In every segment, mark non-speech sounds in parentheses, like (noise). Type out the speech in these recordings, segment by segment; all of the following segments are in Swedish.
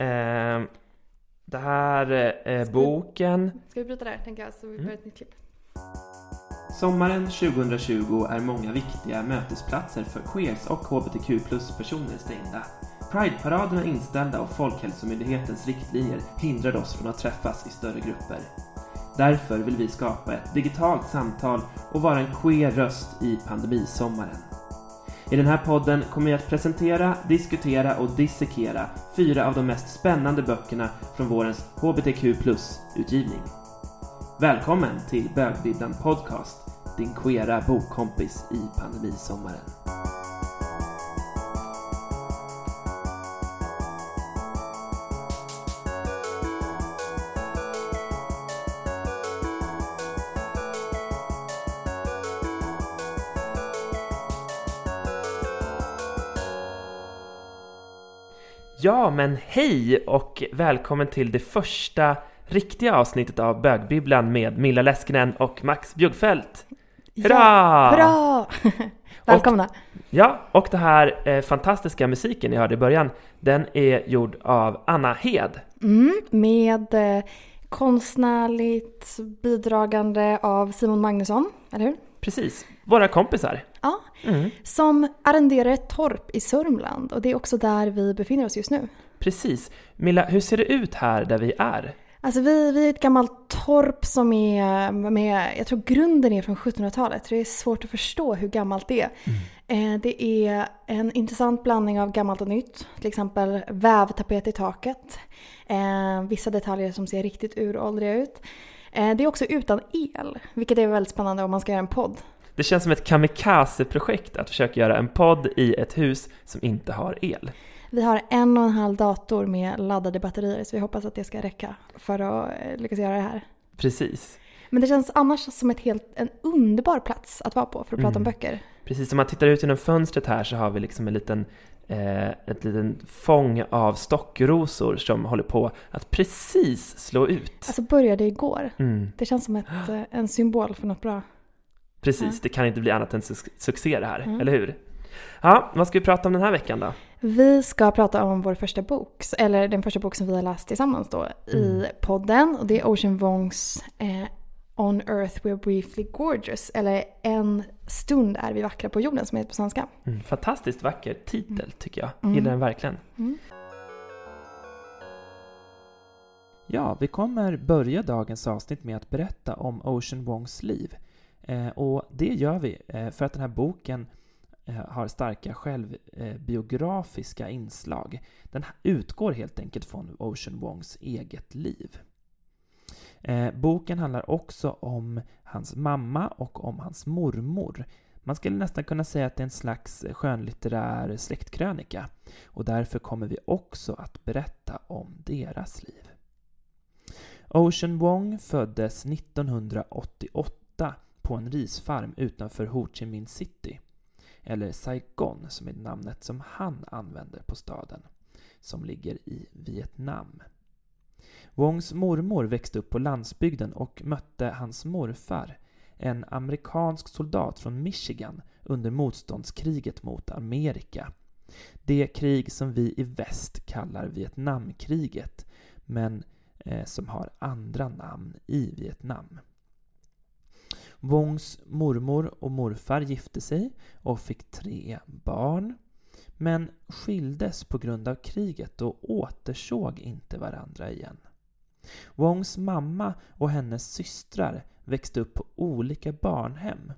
Eh, det här är Ska vi- boken. Ska vi bryta där, tänker jag, så vi börjar ett nytt klipp. Sommaren 2020 är många viktiga mötesplatser för queers och hbtq plus-personer stängda. Pride-paraderna är inställda och Folkhälsomyndighetens riktlinjer hindrar oss från att träffas i större grupper. Därför vill vi skapa ett digitalt samtal och vara en queer röst i pandemisommaren. I den här podden kommer jag att presentera, diskutera och dissekera fyra av de mest spännande böckerna från vårens hbtq plus-utgivning. Välkommen till Bögbibblan Podcast, din queera bokkompis i pandemisommaren. Ja, men hej och välkommen till det första riktiga avsnittet av Bögbibblan med Milla Läskinen och Max Bjuggfeldt. Hurra! Ja, hurra! (laughs) Välkomna! Ja, och den här eh, fantastiska musiken ni hörde i början, den är gjord av Anna Hed. Mm, med eh, konstnärligt bidragande av Simon Magnusson, eller hur? Precis, våra kompisar. Ja, Mm, som arrenderar ett torp i Sörmland och det är också där vi befinner oss just nu. precis. Milla, hur ser det ut här där vi är? Alltså vi, vi är ett gammalt torp som är med, jag tror grunden är från 1700-talet. Det är svårt att förstå hur gammalt det är. Eh, Det är en intressant blandning av gammalt och nytt. Till exempel vävtapet i taket. Eh, Vissa detaljer som ser riktigt uråldriga ut. Eh, Det är också utan el, vilket är väldigt spännande om man ska göra en podd. Det känns som ett kamikaze-projekt att försöka göra en podd i ett hus som inte har el. Vi har en och en halv dator med laddade batterier så vi hoppas att det ska räcka för att eh, lyckas göra det här. Precis. Men det känns annars som ett helt, en underbar plats att vara på för att prata om Mm. böcker. Precis, om man tittar ut genom fönstret här så har vi liksom en liten, eh, ett liten fång av stockrosor som håller på att precis slå ut. Alltså började igår. Mm, Det känns som ett, eh, en symbol för något bra. Precis, Ja. det kan inte bli annat än su- succé det här, Mm. eller hur? Ja, vad ska vi prata om den här veckan då? Vi ska prata om vår första bok, eller den första bok som vi har läst tillsammans då i Mm. podden. Och det är Ocean Wongs eh, On Earth We're Briefly Gorgeous, eller En stund är vi vackra på jorden som heter på svenska. Mm, fantastiskt vacker titel tycker jag, Mm. gillar den verkligen. Mm. Ja, vi kommer börja dagens avsnitt med att berätta om Ocean Wongs liv. Eh, och det gör vi eh, för att den här boken eh, har starka självbiografiska inslag. Den utgår helt enkelt från Ocean Wongs eget liv. Eh, boken handlar också om hans mamma och om hans mormor. Man skulle nästan kunna säga att det är en slags skönlitterär släktkrönika. Och därför kommer vi också att berätta om deras liv. Ocean Wong föddes 1988 på en risfarm utanför Ho Chi Minh City, eller Saigon som är namnet som han använder på staden, som ligger i Vietnam. Wongs mormor växte upp på landsbygden och mötte hans morfar, en amerikansk soldat från Michigan under motståndskriget mot Amerika. Det krig som vi i väst kallar Vietnamkriget, men eh, som har andra namn i Vietnam. Wongs mormor och morfar gifte sig och fick tre barn, men skildes på grund av kriget och återsåg inte varandra igen. Wongs mamma och hennes systrar växte upp på olika barnhem.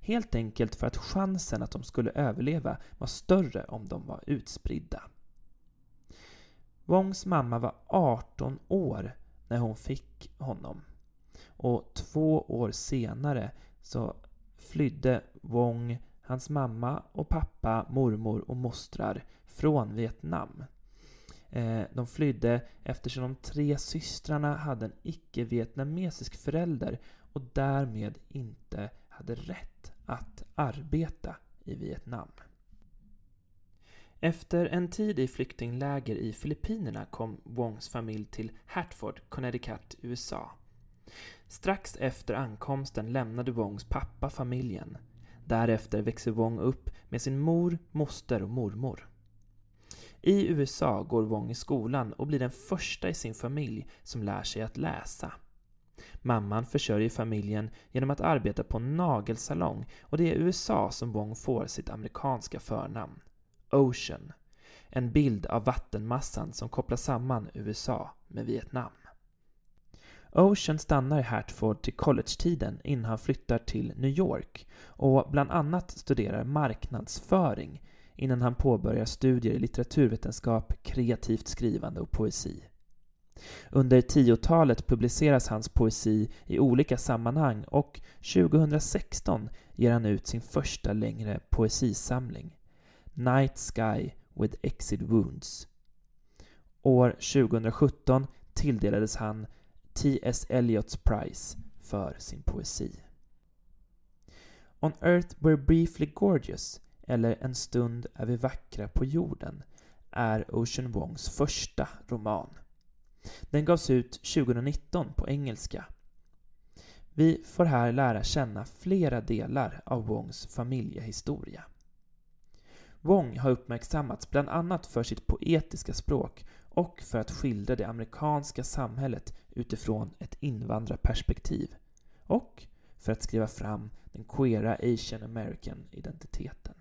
Helt enkelt för att chansen att de skulle överleva var större om de var utspridda. Wongs mamma var 18 år när hon fick honom. Och två år senare så flydde Wong, hans mamma och pappa, mormor och mostrar från Vietnam. Eh, de flydde eftersom de tre systrarna hade en icke-vietnamesisk förälder och därmed inte hade rätt att arbeta i Vietnam. Efter en tid i flyktingläger i Filippinerna kom Wongs familj till Hartford, Connecticut, USA. Strax efter ankomsten lämnade Wongs pappa familjen. Därefter växer Wong upp med sin mor, moster och mormor. I USA går Wong i skolan och blir den första i sin familj som lär sig att läsa. Mamman försörjer familjen genom att arbeta på en nagelsalong och det är i USA som Wong får sitt amerikanska förnamn. Ocean. En bild av vattenmassan som kopplar samman USA med Vietnam. Ocean stannar i Hartford till collegetiden innan han flyttar till New York och bland annat studerar marknadsföring innan han påbörjar studier i litteraturvetenskap, kreativt skrivande och poesi. Under 10-talet publiceras hans poesi i olika sammanhang och 2016 ger han ut sin första längre poesisamling, Night Sky with Exit Wounds. År 2017 tilldelades han T.S. Eliots Prize för sin poesi. On Earth We're Briefly Gorgeous, eller En stund är vi vackra på jorden, är Ocean Wongs första roman. Den gavs ut 2019 på engelska. Vi får här lära känna flera delar av Wongs familjehistoria. Wong har uppmärksammats bland annat för sitt poetiska språk och för att skildra det amerikanska samhället utifrån ett invandrarperspektiv och för att skriva fram den queera Asian American-identiteten.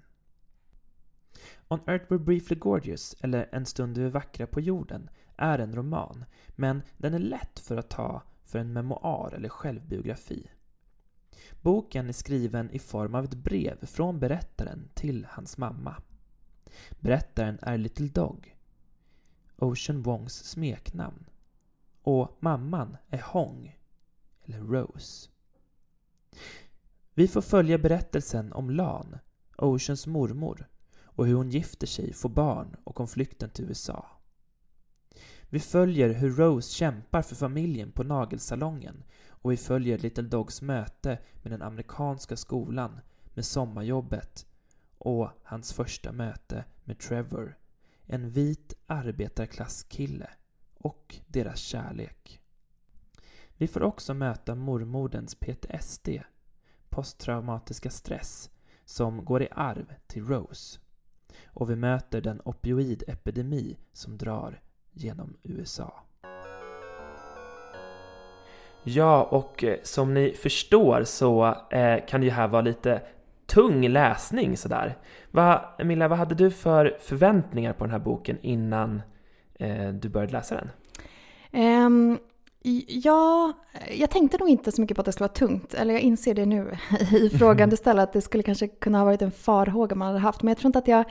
On Earth We're Briefly Gorgeous, eller En stund vi är vackra på jorden, är en roman, men den är lätt för att ta för en memoar eller självbiografi. Boken är skriven i form av ett brev från berättaren till hans mamma. Berättaren är Little Dog, Ocean Wongs smeknamn. Och mamman är Hong, eller Rose. Vi får följa berättelsen om Lan, Oceans mormor, och hur hon gifter sig, får barn och om flykten till USA. Vi följer hur Rose kämpar för familjen på nagelsalongen och vi följer Little Dogs möte med den amerikanska skolan, med sommarjobbet och hans första möte med Trevor, en vit arbetarklasskille och deras kärlek. Vi får också möta mormodens PTSD, posttraumatiska stress, som går i arv till Rose. Och vi möter den opioidepidemi som drar genom USA. Ja, och eh, som ni förstår så eh, kan det ju här vara lite tung läsning sådär. Va, Emilia, vad hade du för förväntningar på den här boken innan eh, du började läsa den? Um, ja, jag tänkte nog inte så mycket på att det skulle vara tungt. Eller jag inser det nu (laughs) i frågan du (laughs) ställer att det skulle kanske kunna ha varit en farhåga man hade haft. Men jag tror inte att jag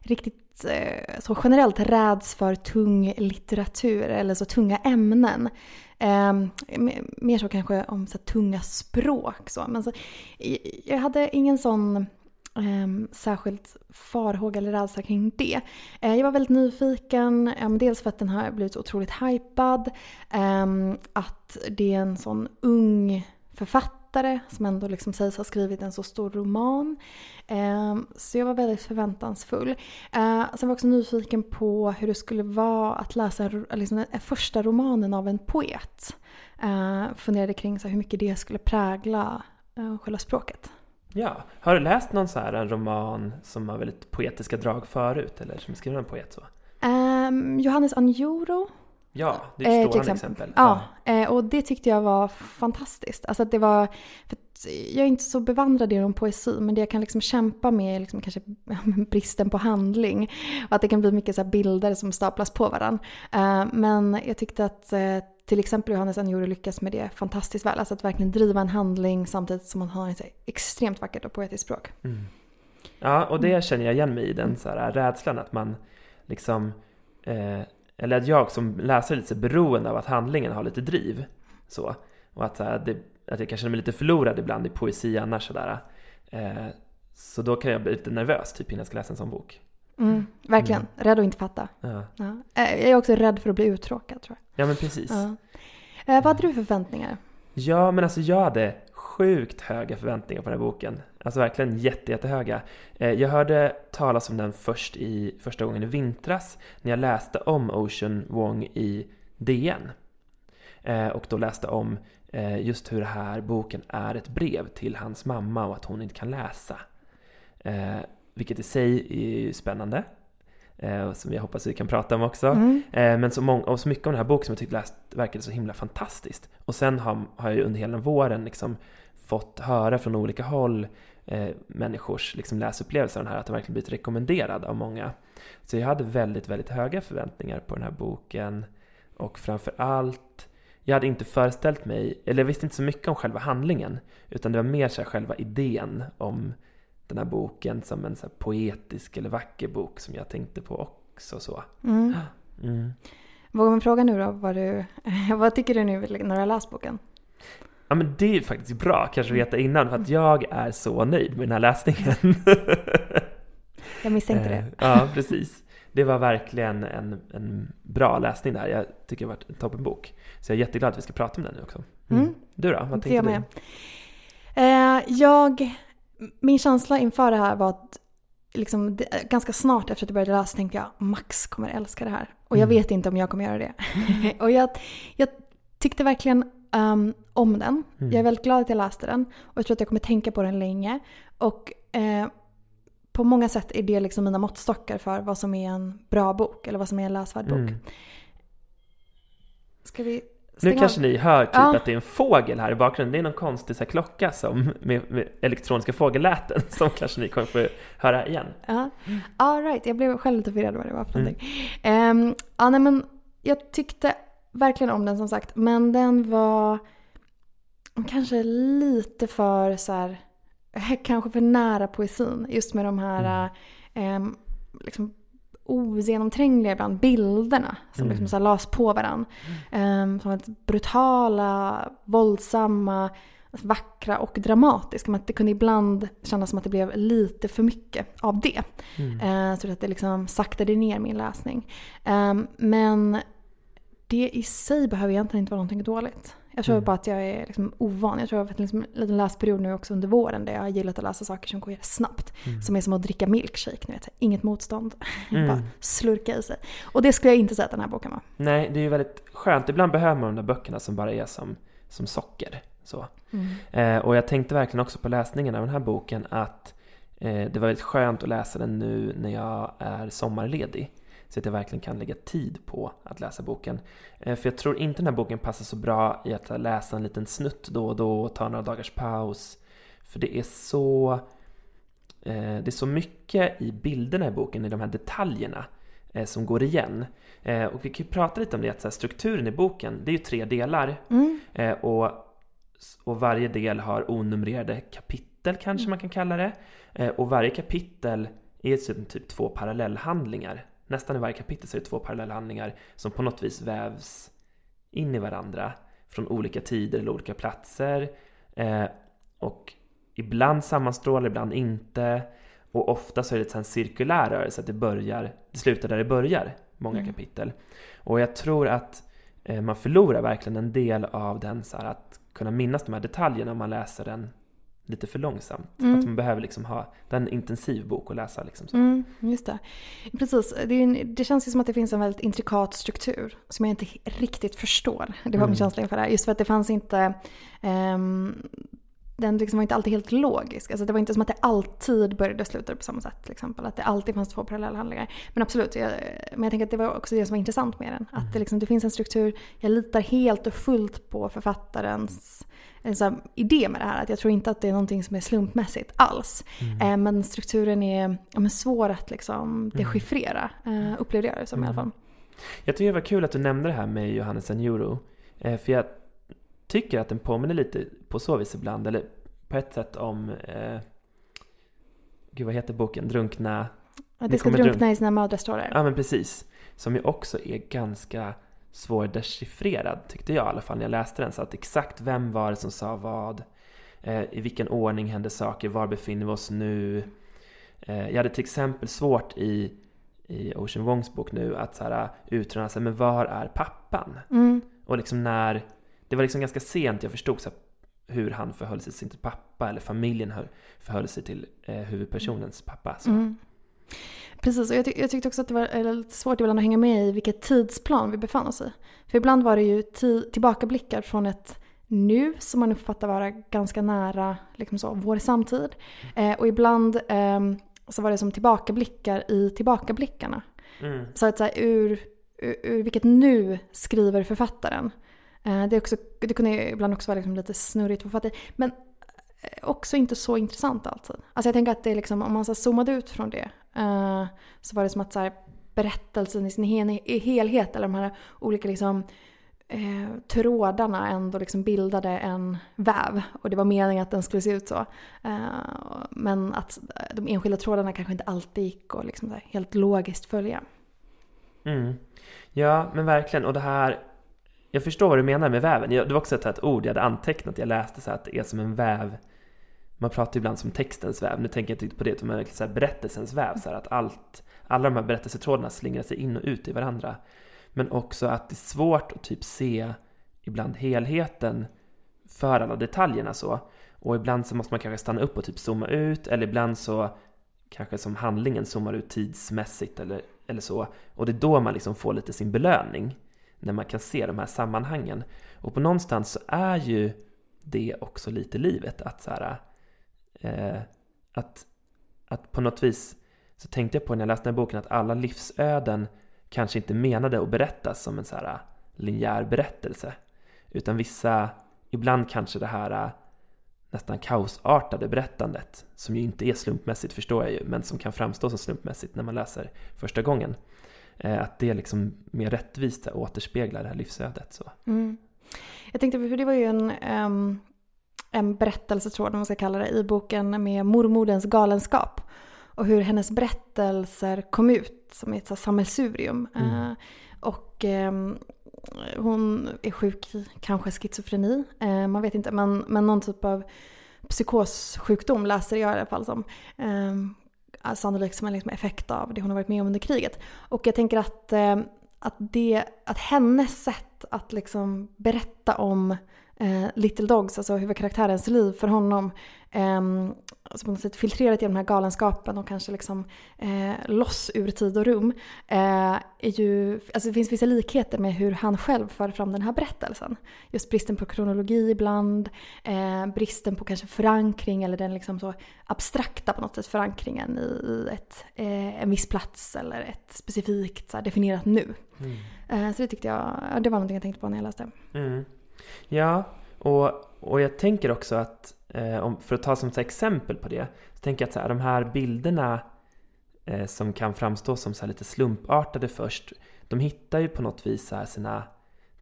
riktigt eh, så generellt räds för tung litteratur eller så tunga ämnen. Eh, mer så kanske om så tunga språk. Så. Men så, jag hade ingen sån eh, särskilt farhåga eller rädsla kring det. Eh, jag var väldigt nyfiken, eh, dels för att den har blivit otroligt hypad, ehm, att det är en sån ung författare som ändå liksom sägs ha skrivit en så stor roman. Ehm, så jag var väldigt förväntansfull. Eh, sen var jag också nyfiken på hur det skulle vara att läsa liksom den första romanen av en poet. Eh, funderade kring så hur mycket det skulle prägla eh, själva språket. Ja, har du läst någon så här en roman som har väldigt poetiska drag förut eller som är skriven av en poet så? Um, Johannes Anjuro Ja, det är ett eh, strålande exempel. Ja, ja. Eh, och det tyckte jag var fantastiskt. Alltså att det var, för jag är inte så bevandrad inom poesi, men det jag kan liksom kämpa med är liksom kanske (laughs) bristen på handling. Och att det kan bli mycket så bilder som staplas på varandra. Eh, men jag tyckte att till exempel Johannes Anjuro lyckas med det fantastiskt väl. Alltså att verkligen driva en handling samtidigt som man har ett extremt vackert och poetiskt språk. Mm. Ja, och det känner jag igen mig i, den så här rädslan att man liksom eh, eller att jag som läsare är lite beroende av att handlingen har lite driv. Så. Och att, det, att jag kan känna mig lite förlorad ibland i poesi annars sådär. Eh, så då kan jag bli lite nervös typ innan jag ska läsa en sån bok. Mm, verkligen, mm. rädd att inte fatta. Ja. Ja. Eh, jag är också rädd för att bli uttråkad tror jag. Ja men precis. Ja. Eh, vad hade du för förväntningar? Ja men alltså jag hade sjukt höga förväntningar på den här boken. Alltså verkligen jätte, jättehöga. Eh, jag hörde talas om den först i, första gången i vintras när jag läste om Ocean Wong i DN. Eh, och då läste om eh, just hur den här boken är ett brev till hans mamma och att hon inte kan läsa. Vilket i sig är spännande. eh, som jag hoppas vi kan prata om också. Mm. Men så, många, och så mycket av den här boken som jag tyckte läst verkade så himla fantastiskt. Och sen har, har jag ju under hela våren liksom fått höra från olika håll eh, människors liksom läsupplevelser av den här, att den verkligen blivit rekommenderad av många. Så jag hade väldigt, väldigt höga förväntningar på den här boken. Och framför allt, jag hade inte föreställt mig, eller jag visste inte så mycket om själva handlingen, utan det var mer så själva idén om den här boken som en så poetisk eller vacker bok som jag tänkte på också. Så. Mm. Mm. Vågar man fråga nu då vad, du, (laughs) vad tycker du nu när du har läst boken? Ja men det är faktiskt bra kanske veta innan för att jag är så nöjd med den här läsningen. (laughs) Jag misstänkte Eh, det. Ja, precis. Det var verkligen en, en bra läsning där. Jag tycker det varit en toppenbok. Så jag är jätteglad att vi ska prata om den nu också. Mm. Du då? Vad Det jag tänkte du? med. Eh, jag, min känsla inför det här var att liksom, det, ganska snart efter att jag började läsa tänkte jag Max kommer älska det här. Och jag Mm. vet inte om jag kommer göra det. (laughs) och jag, jag tyckte verkligen um, om den. Mm. Jag är väldigt glad att jag läste den. Och jag tror att jag kommer tänka på den länge. Och eh, på många sätt är det liksom mina måttstockar för vad som är en bra bok. Eller vad som är en läsvärd bok. Mm. Ska vi Nu kanske ni hör typ Ja. att det är en fågel här i bakgrunden. Det är någon konstig så klocka som, med, med elektroniska fågelläten (laughs) som kanske ni kommer få höra igen. Ja, all right. Jag blev själv lite förvirrad vad det var för Mm. någonting. Ehm, ja, nej, men jag tyckte verkligen om den som sagt. Men den var kanske lite för så här, (laughs) kanske för nära poesin. Just med de här ehm, liksom, ogenomträngliga ibland bilderna som Mm. liksom så här las på varandra. Um, som ett brutala, våldsamma, vackra och dramatiska. Men det kunde ibland kännas som att det blev lite för mycket av det. Mm. Eh, så att det liksom saktade ner min läsning. Ehm, men det i sig behöver egentligen inte vara någonting dåligt. Jag tror Mm. bara att jag är liksom ovan. Jag tror jag har haft en liten läsperiod nu också under våren där jag har gillat att läsa saker som går snabbt. Mm. Som är som att dricka milkshake, ni vet. Inget motstånd. (laughs) Mm. bara slurka i sig. Och det skulle jag inte säga att den här boken var. Nej, det är ju väldigt skönt. Ibland behöver man de där böckerna som bara är som, som socker. Så. Eh, och jag tänkte verkligen också på läsningen av den här boken att eh, det var väldigt skönt att läsa den nu när jag är sommarledig. Så att jag verkligen kan lägga tid på att läsa boken. Eh, för jag tror inte den här boken passar så bra i att läsa en liten snutt då och då och ta några dagars paus. För det är så eh, det är så mycket i bilderna i boken, i de här detaljerna eh, som går igen. Och vi kan ju prata lite om det, att strukturen i boken, det är ju tre delar. Mm. Och, och varje del har onumrerade kapitel kanske Mm. man kan kalla det. Och varje kapitel är typ, typ två parallellhandlingar. Nästan i varje kapitel så är det två parallellhandlingar som på något vis vävs in i varandra från olika tider eller olika platser. Eh, och ibland sammanstrålar, ibland inte. Och ofta så är det en cirkulär rörelse, att det börjar, det slutar där det börjar, många Mm. kapitel. Och jag tror att eh, man förlorar verkligen en del av den så här, att kunna minnas de här detaljerna om man läser den lite för långsamt. Mm. Att man behöver liksom ha, en intensiv bok att läsa liksom. Så. Mm, just det. Precis. Det, en, det känns ju som att det finns en väldigt intrikat struktur som jag inte riktigt förstår. Det var Mm. min känsla inför det här. Just för att det fanns inte... ehm, den liksom var inte alltid helt logisk. Alltså det var inte som att det alltid började och slutade på samma sätt. Till exempel. Att det alltid fanns två parallella handlingar. Men absolut, jag, men jag tänker att det var också det som var intressant med den. Att det, liksom, det finns en struktur. Jag litar helt och fullt på författarens en sån här idé med det här. Att jag tror inte att det är någonting som är slumpmässigt alls. Eh, men strukturen är ja, men svår att liksom dechiffrera. Eh, upplevde jag det som i alla fall. Jag tycker det var kul att du nämnde det här med Johannes Anjuro. Eh, för jag tycker att den påminner lite på så vis ibland, eller på ett sätt om... Eh, gud, vad heter boken? Drunkna... Att det ska drunkna i sina mödrastårar. Ja, men precis. Som ju också är ganska svårdechiffrerad, tyckte jag i alla fall när jag läste den. Så att exakt vem var det som sa vad? Eh, I vilken ordning hände saker? Var befinner vi oss nu? Eh, jag hade till exempel svårt i, i Ocean Wongs bok nu att så här, utröna, men var är pappan? Mm. Och liksom när, det var liksom ganska sent jag förstod så här, hur han förhöll sig till sin pappa, eller familjen förhöll sig till eh, huvudpersonens pappa. Så. Mm. Precis, och jag, tyck- jag tyckte också att det var lite svårt ibland att hänga med i vilket tidsplan vi befann oss i. För ibland var det ju ti- tillbakablickar från ett nu som man uppfattar vara ganska nära liksom så, vår samtid. Eh, och ibland ehm, så var det som tillbakablickar i tillbakablickarna. Mm. Så att så här, ur, ur, ur, vilket nu skriver författaren? Eh, det, är också, det kunde ibland också vara liksom lite snurrigt författare. Men eh, också inte så intressant alltid. Alltså jag tänker att det är liksom, om man så zoomade ut från det eh, så var det som att så här, berättelsen i sin helhet, eller de här olika liksom, trådarna ändå liksom bildade en väv. Och det var meningen att den skulle se ut så. Men att de enskilda trådarna kanske inte alltid gick att liksom helt logiskt följa. Mm. Ja, men verkligen. Och det här... Jag förstår vad du menar med väven. Det var också ett, ord jag hade antecknat. Jag läste så att det är som en väv. Man pratar ibland som textens väv. Nu tänker jag inte på det, utan så här berättelsens väv. Så att allt, alla de här berättelsetrådarna slingrar sig in och ut i varandra. Men också att det är svårt att typ se ibland helheten för alla detaljerna så. Och ibland så måste man kanske stanna upp och typ zooma ut eller ibland så kanske som handlingen zoomar ut tidsmässigt eller, eller så. Och det är då man liksom får lite sin belöning. När man kan se de här sammanhangen. Och på någonstans så är ju det också lite livet. Att så här, eh, att, att på något vis så tänkte jag på när jag läste den här boken att alla livsöden kanske inte menade att berättas som en så här linjär berättelse. Utan vissa, ibland kanske det här nästan kaosartade berättandet, som ju inte är slumpmässigt förstår jag ju, men som kan framstå som slumpmässigt när man läser första gången. Äh, att det liksom mer rättvist återspeglar det här livsödet. Så. Mm. Jag tänkte, för det var ju en, um, en berättelsetråd, om man ska kalla det, i boken med mormodens galenskap och hur hennes berättelser kom ut som ett så sammelsurium. Mm. Uh, och um, hon är sjuk i kanske schizofreni, uh, man vet inte, men, men någon typ av psykossjukdom läser jag i alla fall som. Um, sannolikt som en liksom effekt av det hon har varit med om under kriget. Och jag tänker att, eh, att, det, att hennes sätt att liksom berätta om eh, Little Dogs, alltså huvudkaraktärens liv för honom. Eh, alltså på något sätt filtrerat genom den här galenskapen och kanske liksom eh, loss ur tid och rum. Eh, är ju, alltså det finns vissa likheter med hur han själv för fram den här berättelsen. Just bristen på kronologi ibland, eh, bristen på kanske förankring eller den liksom så abstrakta på något sätt förankringen i, i ett, eh, en viss plats eller ett specifikt så här, definierat nu. Mm. Eh, så det tyckte jag, det var någonting jag tänkte på när jag läste. Mm. Ja, och, och jag tänker också att, Eh, om, för att ta som ett exempel på det, så tänker jag att så här, de här bilderna eh, som kan framstå som så lite slumpartade först, de hittar ju på något vis så sina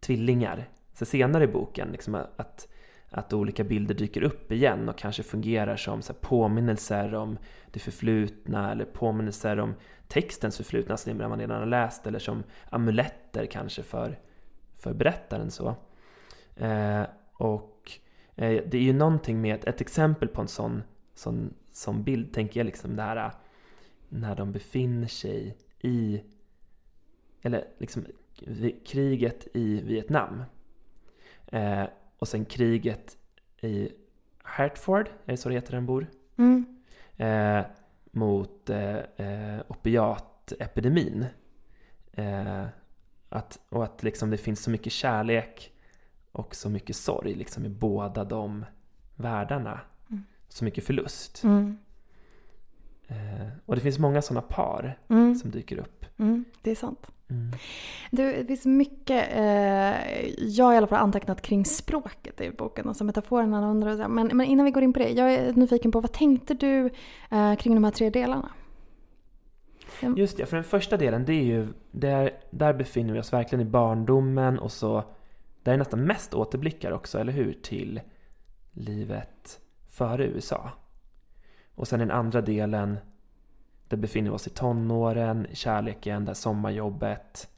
tvillingar. Så senare i boken, liksom att, att olika bilder dyker upp igen och kanske fungerar som så påminnelser om det förflutna eller påminnelser om textens förflutna som man redan har läst eller som amuletter kanske för, för berättaren. så. Eh, och det är ju någonting med ett exempel på en sån, sån, sån bild, tänker jag liksom det här när de befinner sig i, eller liksom kriget i Vietnam. Eh, och sen kriget i Hartford, är det så det heter den bor? Mm. Eh, mot eh, eh opiatepidemin. Eh, att, och att liksom det finns så mycket kärlek och så mycket sorg liksom i båda de världarna. Mm. Så mycket förlust. Mm. Eh, och det finns många sådana par mm. som dyker upp. Mm, det är sant. Mm. Du, det finns mycket, eh, jag har i alla fall antecknat kring språket i boken, alltså metaforerna. Undrar, men, men innan vi går in på det, jag är nyfiken på vad tänkte du eh, kring de här tre delarna? Just det, för den första delen, det är ju, där, där befinner vi oss verkligen i barndomen och så det är nästan mest återblickar också, eller hur, till livet före USA. Och sen den andra delen, där befinner vi oss i tonåren, kärleken, det sommarjobbet.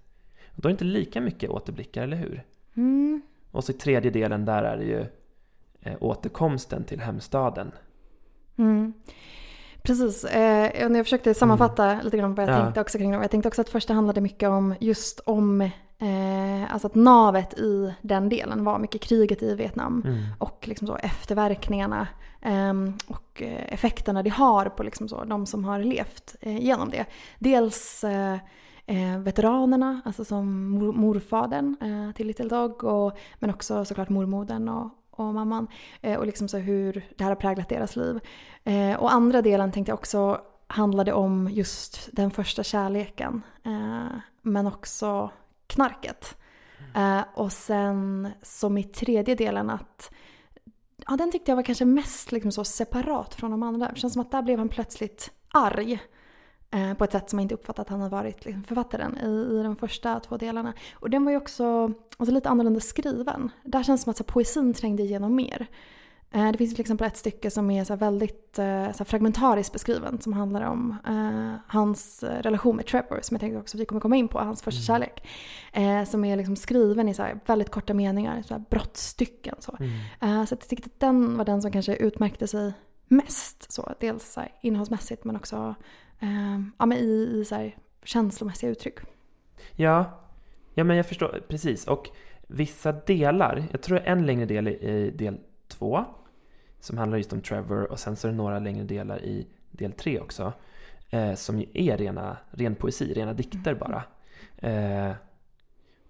Då är det inte lika mycket återblickar, eller hur? Mm. Och så i tredje delen, där är det ju eh, återkomsten till hemstaden. Mm. Precis, eh, när jag försökte sammanfatta mm. lite grann vad jag ja. tänkte också kring det. Jag tänkte också att första handlade mycket om just om Eh, alltså att navet i den delen var mycket kriget i Vietnam mm. och liksom så efterverkningarna eh, och effekterna det har på liksom så, de som har levt eh, genom det. Dels eh, eh, veteranerna, alltså som mor morfadern eh, till Little Dog och, men också såklart mormodern och, och mamman. och liksom så hur det här har präglat deras liv. och andra delen tänkte jag också handlade om just den första kärleken. Men också knarket. Eh, och sen som i tredje delen att ja, den tyckte jag var kanske mest liksom så separat från de andra. Det känns som att där blev han plötsligt arg. Eh, på ett sätt som jag inte uppfattat att han har varit liksom, författaren i, i de första två delarna. Och den var ju också alltså, lite annorlunda skriven. Där känns det som att så, poesin trängde igenom mer. Eh, det finns till exempel ett stycke som är så väldigt eh, så fragmentariskt beskriven som handlar om eh, hans relation med Trevor som jag tänkte också vi kommer komma in på, hans första mm. kärlek. Eh, som är liksom skriven i så väldigt korta meningar, så här brottstycken. Så, mm. eh, så jag tyckte att den var den som kanske utmärkte sig mest. Så, dels så här, innehållsmässigt men också eh, ja, men i, i så här, känslomässiga uttryck. Ja, ja men jag förstår precis. Och vissa delar, jag tror en längre del i del två som handlar just om Trevor och sen så är det några längre delar i del tre också. Eh, som är rena, ren poesi, rena dikter bara. Eh,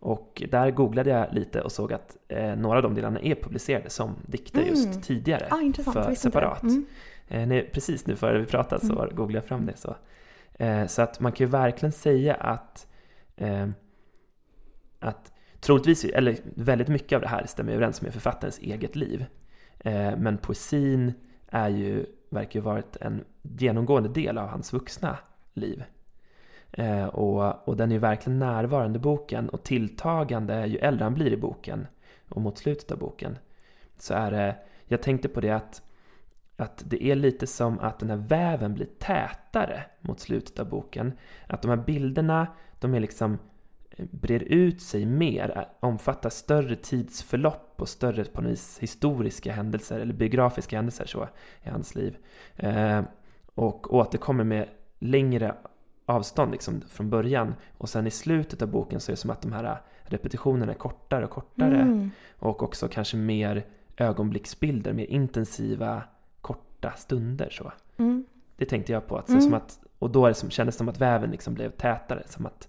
och där googlade jag lite och såg att eh, några av de delarna är publicerade som dikter mm. just tidigare. Ah, för separat. Mm. Eh, nej, precis nu före vi pratade så mm. googlade jag fram det. Så. Eh, så att man kan ju verkligen säga att, eh, att troligtvis, eller väldigt mycket av det här stämmer överens med författarens eget liv. Eh, men poesin är ju, verkar ju varit en genomgående del av hans vuxna liv. Eh, och, och den är ju verkligen närvarande i boken och tilltagande ju äldre han blir i boken och mot slutet av boken. Så är det, jag tänkte på det att, att det är lite som att den här väven blir tätare mot slutet av boken. Att de här bilderna, de är liksom brer ut sig mer, omfattar större tidsförlopp och större på något vis historiska händelser eller biografiska händelser så i hans liv. Eh, och återkommer med längre avstånd liksom från början och sen i slutet av boken så är det som att de här repetitionerna är kortare och kortare mm. och också kanske mer ögonblicksbilder, mer intensiva korta stunder så. Mm. Det tänkte jag på, att, så mm. som att, och då är det som, kändes det som att väven liksom blev tätare, som att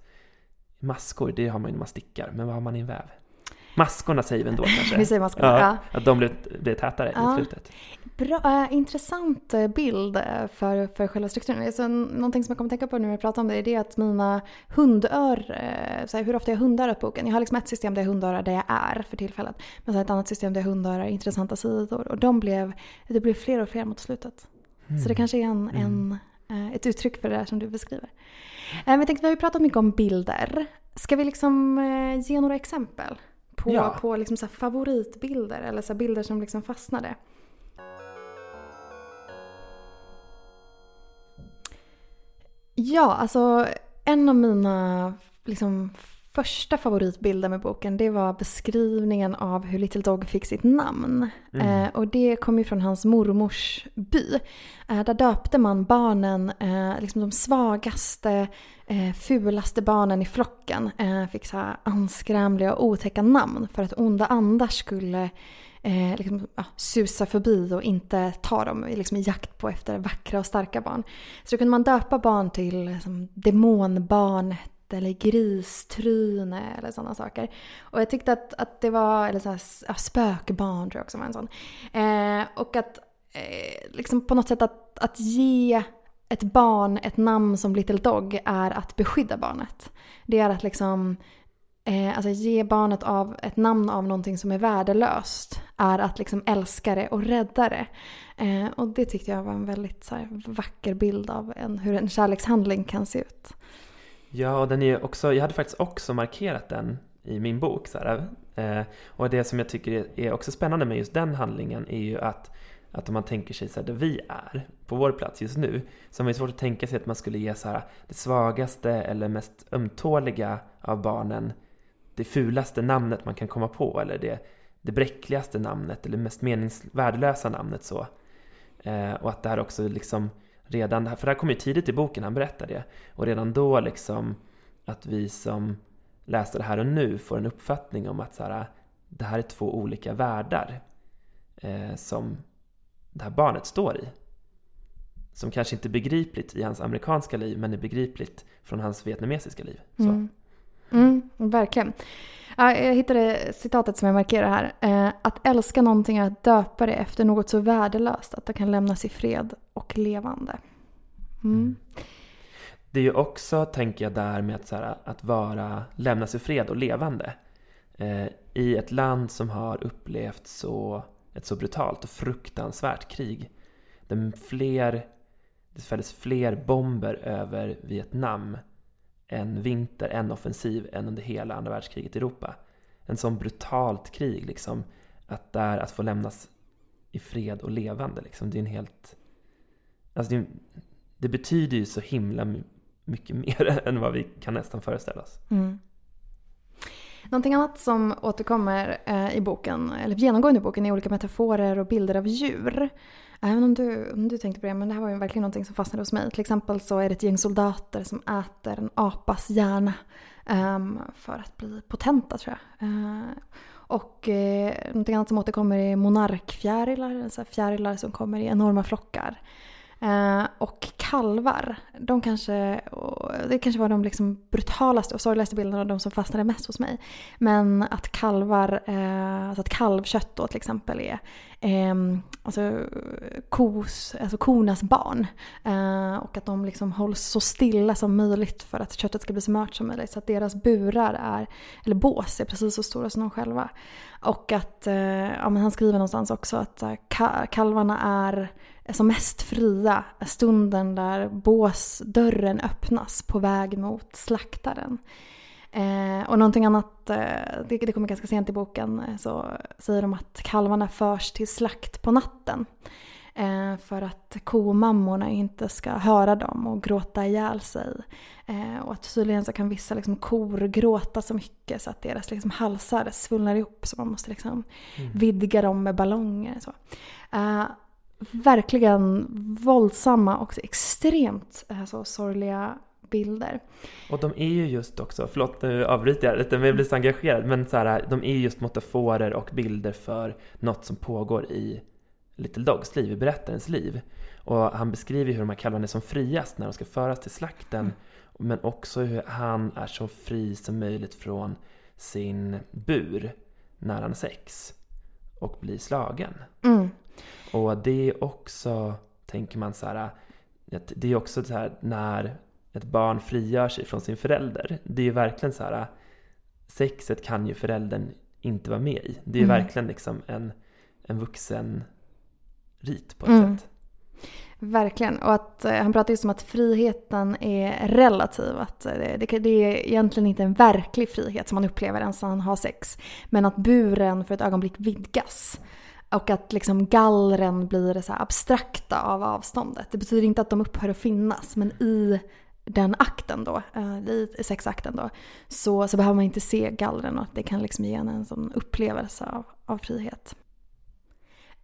Maskor, det har man ju när man stickar, men vad har man i en väv? Maskorna säger vi ändå (laughs) kanske? Vi säger maskorna, ja. ja. Att de blev, blev tätare ja. i slutet. Bra, äh, intressant eh, bild eh, för, för själva strukturen. Alltså, någonting som jag kommer tänka på nu när vi pratar om det är det att mina hundör, så här, hur ofta jag hundar upp boken. Jag har liksom ett system där jag hundörar där jag är för tillfället. Men så ett annat system där jag hundörar intressanta sidor. Och de blev, det blev fler och fler mot slutet. Mm. Så det kanske är en, mm. en, ett uttryck för det där som du beskriver. Eh, jag tänkte, vi har ju pratat mycket om bilder. Ska vi liksom eh, ge några exempel på, ja. på liksom så favoritbilder eller så bilder som liksom fastnade? Ja, alltså en av mina liksom, första favoritbilder med boken det var beskrivningen av hur Little Dog fick sitt namn. Mm. Eh, och det kom ju från hans mormors by. Eh, där döpte man barnen, eh, liksom de svagaste, eh, fulaste barnen i flocken. Eh, fick så här anskrämliga och otäcka namn för att onda andar skulle eh, liksom, ja, susa förbi och inte ta dem liksom, i jakt på efter vackra och starka barn. Så då kunde man döpa barn till liksom, demonbarnet eller gristryne eller sådana saker. Och jag tyckte att, att det var, eller så här, ja, spökbarn tror jag också var en sån. Eh, och att eh, liksom på något sätt att, att ge ett barn ett namn som Little Dog är att beskydda barnet. Det är att liksom eh, alltså ge barnet av ett namn av någonting som är värdelöst är att liksom älska det och rädda det. Eh, och det tyckte jag var en väldigt så här, vacker bild av en, hur en kärlekshandling kan se ut. Ja, och den är också, jag hade faktiskt också markerat den i min bok. Så här, eh, och det som jag tycker är också spännande med just den handlingen är ju att, att om man tänker sig så här, där vi är, på vår plats just nu, så har man svårt att tänka sig att man skulle ge så här, det svagaste eller mest ömtåliga av barnen det fulaste namnet man kan komma på eller det, det bräckligaste namnet eller mest meningsvärdelösa namnet så. Eh, och att det här också liksom redan, för det här kommer ju tidigt i boken, han berättar det. Och redan då liksom att vi som läser det här och nu får en uppfattning om att så här, det här är två olika världar eh, som det här barnet står i. Som kanske inte är begripligt i hans amerikanska liv men är begripligt från hans vietnamesiska liv. Så. Mm. Mm, verkligen jag hittade citatet som jag markerar här. Eh, att älska någonting är att döpa det efter något så värdelöst att det kan lämnas i fred och levande. Mm. mm. Det är ju också, tänker jag, där med att, så här, att vara, lämnas i fred och levande. Eh, I ett land som har upplevt så, ett så brutalt och fruktansvärt krig. Där fler, det fälldes fler bomber över Vietnam en vinter, en offensiv, än under hela andra världskriget i Europa. En sån brutalt krig liksom. Att där, att få lämnas i fred och levande liksom. Det är en helt... Alltså det, det betyder ju så himla mycket (laughs) mer än vad vi kan nästan föreställa oss. Mm. Någonting annat som återkommer eh, i boken, eller genomgående i boken, är olika metaforer och bilder av djur. Även om du, om du tänkte på det, men det här var ju verkligen någonting som fastnade hos mig. Till exempel så är det ett gäng soldater som äter en apas hjärna um, för att bli potenta tror jag. Uh, och eh, någonting annat som återkommer är monarkfjärilar, alltså fjärilar som kommer i enorma flockar. Eh, och kalvar, de kanske, det kanske var de liksom brutalaste och sorgligaste bilderna och de som fastnade mest hos mig. Men att kalvar, eh, alltså att kalvkött då till exempel är eh, alltså, kos, alltså kornas barn. Eh, och att de liksom hålls så stilla som möjligt för att köttet ska bli så mört som möjligt. Så att deras burar är, eller bås är precis så stora som de själva. Och att, eh, ja men han skriver någonstans också att eh, kalvarna är som mest fria stunden där båsdörren öppnas på väg mot slaktaren. Eh, och någonting annat, eh, det, det kommer ganska sent i boken, eh, så säger de att kalvarna förs till slakt på natten. Eh, för att komammorna inte ska höra dem och gråta ihjäl sig. Eh, och att tydligen så kan vissa liksom, kor gråta så mycket så att deras liksom, halsar svullnar ihop så man måste liksom, mm. vidga dem med ballonger. Så. Eh, verkligen våldsamma och extremt alltså, sorgliga bilder. Och de är ju just också, förlåt nu avbryter jag lite men jag blir så engagerad, men så här, de är just metaforer och bilder för något som pågår i Little Dogs liv, i berättarens liv. Och han beskriver hur de här kalvarna är som friast när de ska föras till slakten. Mm. Men också hur han är så fri som möjligt från sin bur när han har sex och blir slagen. Mm. Och det är också, tänker man så här, det är också så här när ett barn frigör sig från sin förälder. Det är ju verkligen så här, sexet kan ju föräldern inte vara med i. Det är mm. verkligen liksom en, en vuxen rit på ett mm. sätt. Verkligen. Och att, eh, han pratar just om att friheten är relativ. Att eh, det, det, det, är egentligen inte en verklig frihet som man upplever ens när han har sex. Men att buren för ett ögonblick vidgas. Och att liksom gallren blir så abstrakta av avståndet. Det betyder inte att de upphör att finnas men i den akten då, eh, i sexakten då, så, så behöver man inte se gallren och det kan liksom ge en en sån upplevelse av, av frihet.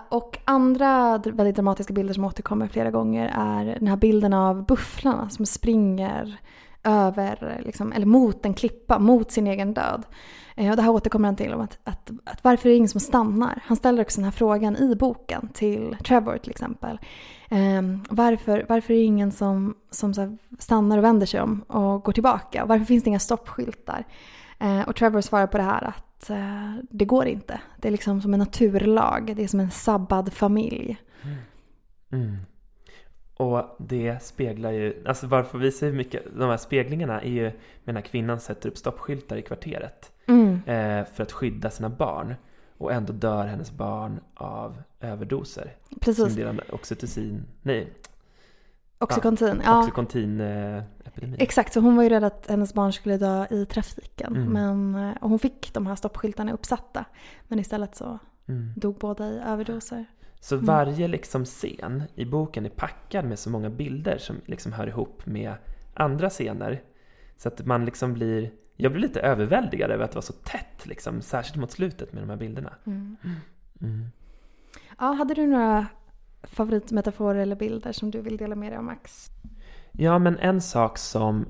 Och andra väldigt dramatiska bilder som återkommer flera gånger är den här bilden av bufflarna som springer över, liksom, eller mot en klippa, mot sin egen död. Eh, och det här återkommer han till om att, att, att, varför är det ingen som stannar? Han ställer också den här frågan i boken till Trevor till exempel. Eh, varför, varför är det ingen som, som så stannar och vänder sig om och går tillbaka? Varför finns det inga stoppskyltar? Eh, och Trevor svarar på det här att eh, det går inte. Det är liksom som en naturlag, det är som en sabbad familj. Mm. Mm. Och det speglar ju, alltså varför vi ser mycket, de här speglingarna är ju med när kvinnan sätter upp stoppskyltar i kvarteret. Mm. Eh, för att skydda sina barn. Och ändå dör hennes barn av överdoser. Precis. Som del oxytocin, nej. Oxycontin, ja. Oxycontin-epidemin. Exakt, så hon var ju rädd att hennes barn skulle dö i trafiken. Mm. Men, eh, och hon fick de här stoppskyltarna uppsatta. Men istället så mm. dog båda i överdoser. Så mm. varje liksom scen i boken är packad med så många bilder som liksom hör ihop med andra scener. Så att man liksom blir... Jag blir lite överväldigad över att det var så tätt, liksom, särskilt mot slutet med de här bilderna. Mm. Mm. Ja, hade du några favoritmetaforer eller bilder som du vill dela med dig av Max? Ja, men en sak som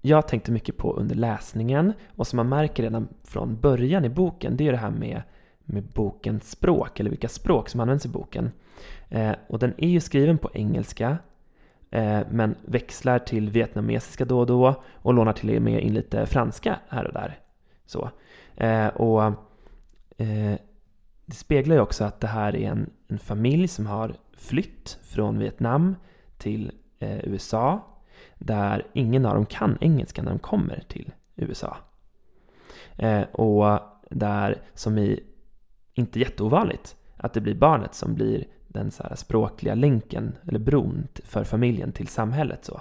jag tänkte mycket på under läsningen och som man märker redan från början i boken, det är det här med med bokens språk, eller vilka språk som används i boken. Eh, och den är ju skriven på engelska, Eh, men växlar till vietnamesiska då och då och lånar till och med in lite franska här och där. Så. Eh, och eh, det speglar ju också att det här är en, en familj som har flytt från Vietnam till eh, USA där ingen av dem kan engelska när de kommer till USA. Eh, och där, som i, inte jätteovanligt, att det blir barnet som blir den så här språkliga länken eller bron för familjen till samhället. Så.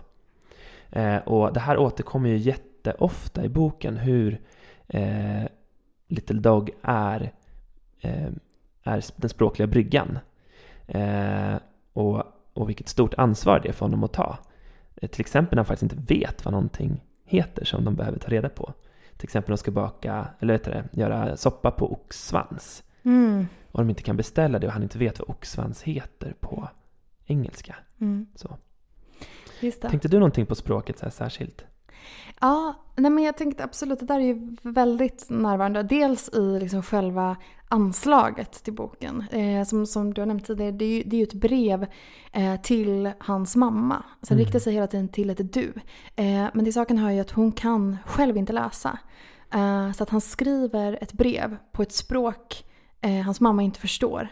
Eh, och det här återkommer ju jätteofta i boken hur eh, Little Dog är, eh, är den språkliga bryggan. Eh, och, och vilket stort ansvar det är för honom att ta. Eh, till exempel när han faktiskt inte vet vad någonting heter som de behöver ta reda på. Till exempel de ska baka, eller vet det, göra soppa på oxsvans. Mm. Och de inte kan beställa det och han inte vet vad oxsvans heter på engelska. Mm. Så. Tänkte du någonting på språket så här särskilt? Ja, nej men jag tänkte absolut, det där är ju väldigt närvarande. Dels i liksom själva anslaget till boken. Eh, som, som du har nämnt tidigare, det är ju, det är ju ett brev eh, till hans mamma. Så det Mm. riktar sig hela tiden till ett du. Eh, men till saken hör ju att hon kan själv inte läsa. Eh, så att han skriver ett brev på ett språk eh, hans mamma inte förstår.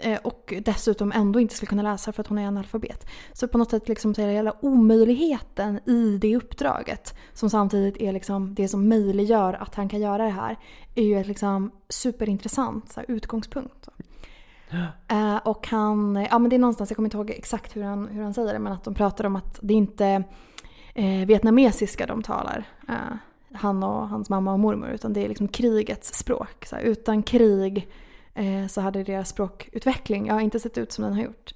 Eh, och dessutom ändå inte skulle kunna läsa för att hon är analfabet. Så på något sätt liksom så är det hela omöjligheten i det uppdraget som samtidigt är liksom det som möjliggör att han kan göra det här är ju ett liksom superintressant så här, utgångspunkt. Eh, och han, ja men det är någonstans, jag kommer inte ihåg exakt hur han, hur han säger det, men att de pratar om att det inte är eh, vietnamesiska de talar. Eh, han och hans mamma och mormor, utan det är liksom krigets språk. Så här, utan krig eh, så hade deras språkutveckling ja, inte sett ut som den har gjort.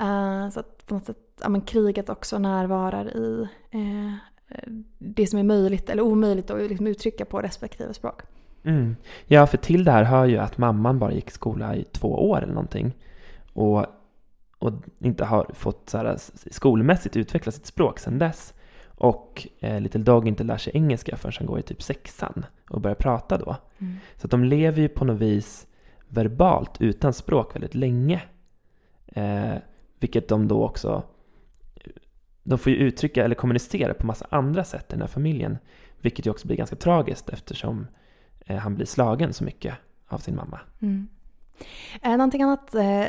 Eh, så att på något sätt, ja, men kriget också närvarar i eh, det som är möjligt eller omöjligt att liksom uttrycka på respektive språk. Mm. Ja, för till det här hör ju att mamman bara gick i skola i två år eller någonting. Och, och inte har fått så här, skolmässigt utveckla sitt språk sedan dess. Och eh, Little Dog inte lär sig engelska förrän han går i typ sexan och börjar prata då. Mm. Så att de lever ju på något vis verbalt utan språk väldigt länge. Eh, vilket de då också de får ju uttrycka eller kommunicera på massa andra sätt i den här familjen. Vilket ju också blir ganska tragiskt eftersom eh, han blir slagen så mycket av sin mamma. Mm. Eh, någonting annat, eh,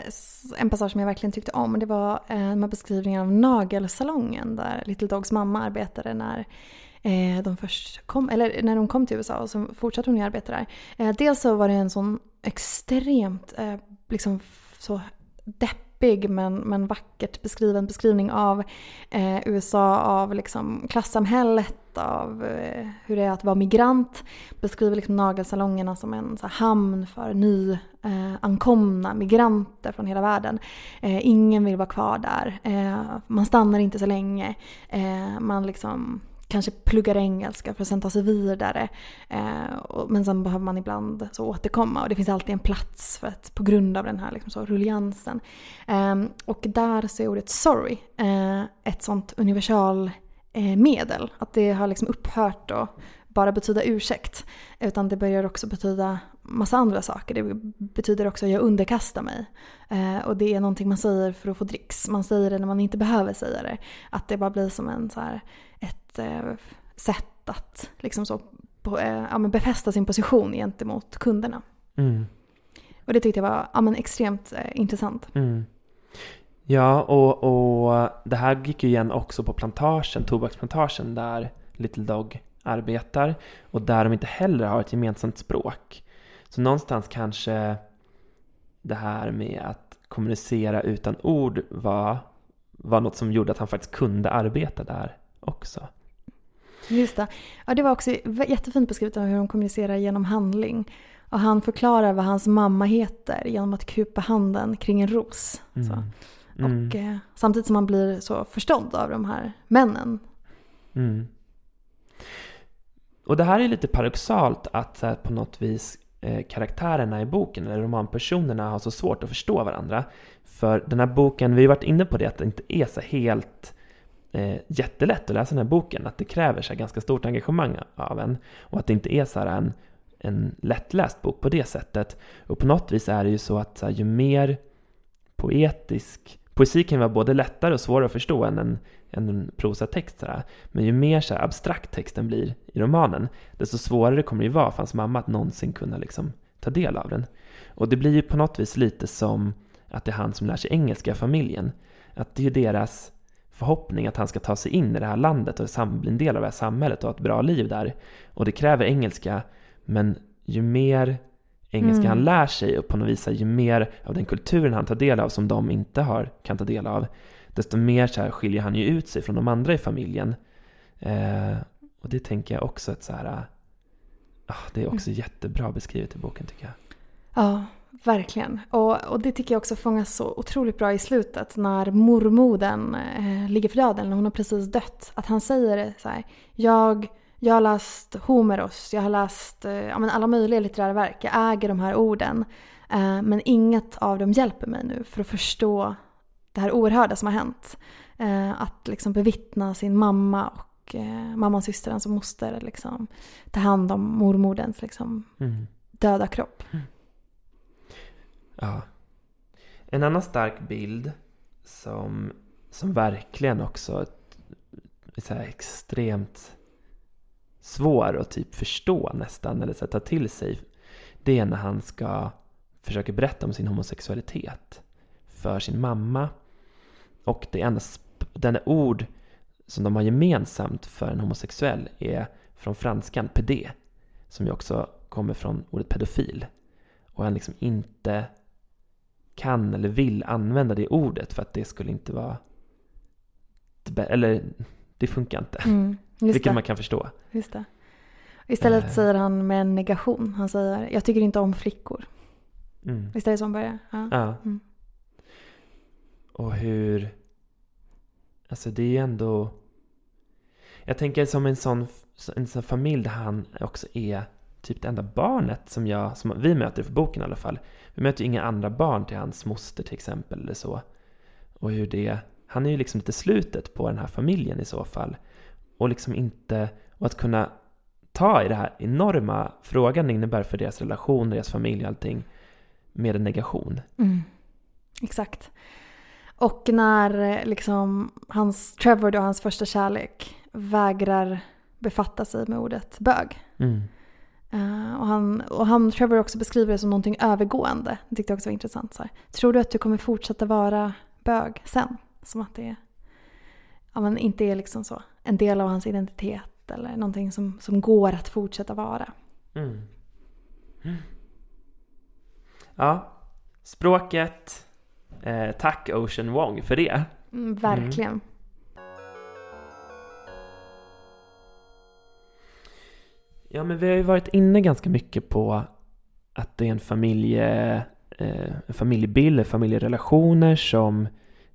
en passage som jag verkligen tyckte om, det var eh, de här beskrivningarna av nagelsalongen där Little Dogs mamma arbetade när de först kom, eller när de kom till USA och så fortsatte hon ju arbeta där. Dels så var det en sån extremt, liksom så deppig deppig men, men vackert beskriven beskrivning av eh, USA, av liksom klassamhället, av eh, hur det är att vara migrant. Beskriver liksom nagelsalongerna som en så här, hamn för nyankomna eh, migranter från hela världen. Eh, ingen vill vara kvar där. Eh, man stannar inte så länge. Eh, man liksom kanske pluggar engelska för att sen ta sig vidare. Eh, men sen behöver man ibland så återkomma och det finns alltid en plats för att, på grund av den här liksom så, rulliansen. Eh, och där så är ordet sorry eh, ett sånt universal eh, medel. Att det har liksom upphört att bara betyda ursäkt. Utan det börjar också betyda massa andra saker. Det betyder också att jag underkastar mig. Eh, och det är någonting man säger för att få dricks. Man säger det när man inte behöver säga det. Att det bara blir som en så här, ett eh, sätt att liksom så, på, eh, ja, befästa sin position gentemot kunderna. Mm. Och det tyckte jag var ja, men extremt eh, intressant. Mm. Ja, och, och det här gick ju igen också på plantagen, tobaksplantagen, där Little Dog arbetar och där de inte heller har ett gemensamt språk. Så någonstans kanske det här med att kommunicera utan ord var, var något som gjorde att han faktiskt kunde arbeta där också. Just det. Ja, det var också jättefint beskrivet av hur de kommunicerar genom handling. Och han förklarar vad hans mamma heter genom att kupa handen kring en ros. Mm. Mm. Och eh, samtidigt som man blir så förstådd av de här männen. Mm. Och det här är lite paradoxalt att så här, på något vis eh, karaktärerna i boken, eller romanpersonerna, har så svårt att förstå varandra. För den här boken, vi har varit inne på det, att det inte är så helt eh, jättelätt att läsa den här boken. Att det kräver så här, ganska stort engagemang av en. Och att det inte är så här en, en lättläst bok på det sättet. Och på något vis är det ju så att så här, ju mer poetisk Poesi kan ju vara både lättare och svårare att förstå än en, än en prosatext. Men ju mer så här, abstrakt texten blir i romanen, desto svårare kommer det ju vara för hans mamma att någonsin kunna liksom, ta del av den. Och det blir ju på något vis lite som att det är han som lär sig engelska i familjen. Att det är ju deras förhoppning att han ska ta sig in i det här landet och bli en del av det här samhället och ha ett bra liv där. Och det kräver engelska, men ju mer engelska mm. han lär sig och på något vis ju mer av den kulturen han tar del av som de inte har, kan ta del av, desto mer så här skiljer han ju ut sig från de andra i familjen. Eh, och det tänker jag också att så här, ah, det är också mm. jättebra beskrivet i boken tycker jag. Ja, verkligen. Och, och det tycker jag också fångas så otroligt bra i slutet när mormoden eh, ligger för döden, när hon har precis dött. Att han säger så här, jag, jag har läst Homeros, jag har läst eh, ja, alla möjliga litterära verk, jag äger de här orden. Eh, men inget av dem hjälper mig nu för att förstå det här oerhörda som har hänt. Eh, att liksom bevittna sin mamma och eh, mammans syster, alltså moster, liksom, ta hand om mormodens liksom, mm. döda kropp. Mm. Ja. En annan stark bild som, som verkligen också är så extremt svår att typ förstå nästan, eller så ta till sig, det är när han ska försöka berätta om sin homosexualitet för sin mamma. Och det enda, den ord som de har gemensamt för en homosexuell är från franskan PD, som ju också kommer från ordet pedofil. Och han liksom inte kan eller vill använda det ordet för att det skulle inte vara... Eller det funkar inte. Mm, vilket det. man kan förstå. Just det. Istället uh, säger han med en negation. Han säger jag tycker inte om flickor. Mm. Visst är det så han börjar? Ja. ja. Mm. Och hur... Alltså det är ju ändå... Jag tänker som en sån, en sån familj där han också är typ det enda barnet som, jag, som vi möter för boken i alla fall. Vi möter ju inga andra barn till hans moster till exempel eller så. Och hur det, han är ju liksom lite slutet på den här familjen i så fall. Och liksom inte, och att kunna ta i det här enorma frågan det innebär för deras relation, deras familj och allting med en negation. Mm. Exakt. Och när liksom hans, Trevor då, hans första kärlek, vägrar befatta sig med ordet bög. Mm. Uh, och, han, och han, Trevor också beskriver det som någonting övergående. Det tyckte jag också var intressant. Så här. Tror du att du kommer fortsätta vara bög sen? Som att det ja, men inte är liksom så, en del av hans identitet eller någonting som, som går att fortsätta vara. Mm. Mm. Ja, språket. Eh, tack Ocean Wong för det. Mm, verkligen. Ja, men vi har ju varit inne ganska mycket på att det är en familje, eh, familjebild, familjerelationer som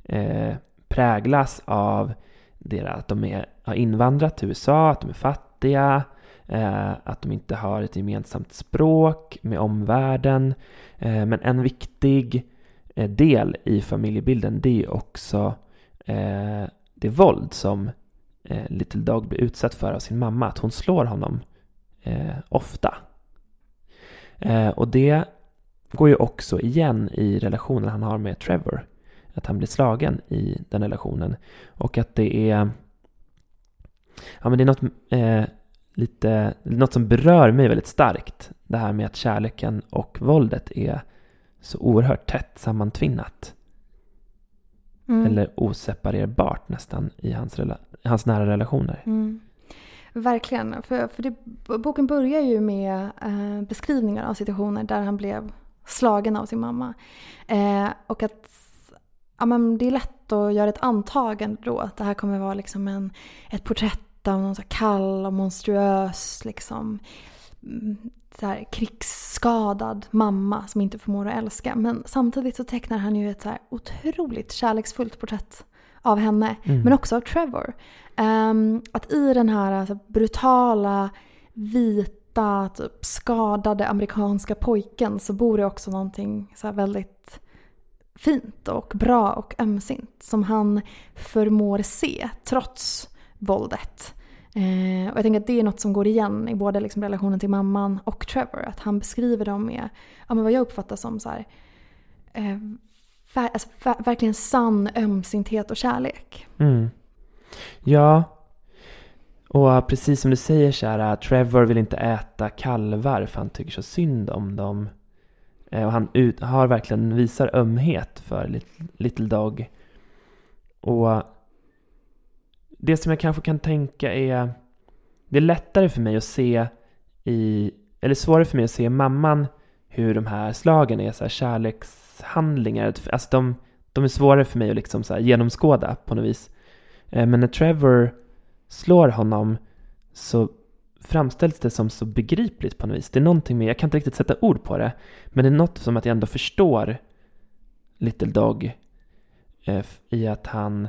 eh, präglas av deras, att de är, har invandrat till USA, att de är fattiga, eh, att de inte har ett gemensamt språk med omvärlden. Eh, men en viktig eh, del i familjebilden det är också eh, det våld som eh, Little Dog blir utsatt för av sin mamma, att hon slår honom eh, ofta. Eh, och det går ju också igen i relationen han har med Trevor. Att han blir slagen i den relationen. Och att det är... Ja men det är något, eh, lite, något som berör mig väldigt starkt. Det här med att kärleken och våldet är så oerhört tätt sammantvinnat. Mm. Eller oseparerbart nästan i hans, hans nära relationer. Mm. Verkligen. För, för det, boken börjar ju med eh, beskrivningar av situationer där han blev slagen av sin mamma. Eh, och att ja, men det är lätt att göra ett antagande då att det här kommer vara liksom en, ett porträtt av någon så kall och monstruös liksom, mm, så här, krigsskadad mamma som inte förmår att älska. Men samtidigt så tecknar han ju ett så här otroligt kärleksfullt porträtt av henne, mm. men också av Trevor. Um, att i den här alltså, brutala, vita, typ, skadade amerikanska pojken så bor det också någonting så väldigt fint och bra och ömsint som han förmår se trots våldet. Eh, och jag tänker att det är något som går igen i både liksom relationen till mamman och Trevor. Att han beskriver dem med ja, men vad jag uppfattar som så här, eh, ver alltså, ver verkligen sann ömsinthet och kärlek. Mm. Ja, och precis som du säger så här, Trevor vill inte äta kalvar för han tycker så synd om dem. Eh, och han ut, har verkligen visar ömhet för Little Dog. Och det som jag kanske kan tänka är, det är lättare för mig att se i, eller svårare för mig att se mamman hur de här slagen är så här kärlekshandlingar. Alltså de, de är svårare för mig att liksom så genomskåda på något vis. Eh, men när Trevor slår honom så framställs det som så begripligt på något vis. Det är någonting med, jag kan inte riktigt sätta ord på det, men det är något som att jag ändå förstår Little Dog eh, i att han,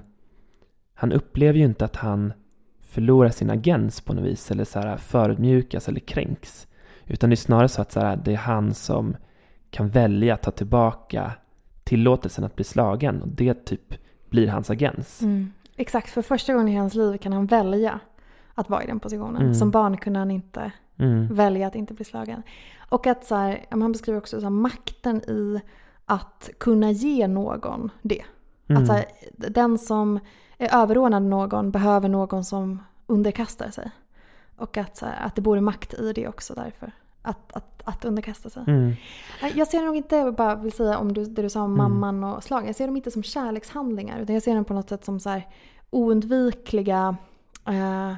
han upplever ju inte att han förlorar sin agens på något vis eller så här förödmjukas eller kränks. Utan det är snarare så att så här, det är han som kan välja att ta tillbaka tillåtelsen att bli slagen och det typ blir hans agens. Mm. Exakt, för första gången i hans liv kan han välja att vara i den positionen. Mm. Som barn kunde han inte mm. välja att inte bli slagen. Och att så här, han beskriver också så här, makten i att kunna ge någon det. Mm. Att så här, den som är överordnad någon behöver någon som underkastar sig. Och att, så här, att det borde makt i det också därför. Att, att, att underkasta sig. Mm. Jag ser nog inte, bara vill säga om du, det du sa om mm. mamman och slag. Jag ser dem inte som kärlekshandlingar. Utan jag ser dem på något sätt som så här oundvikliga eh,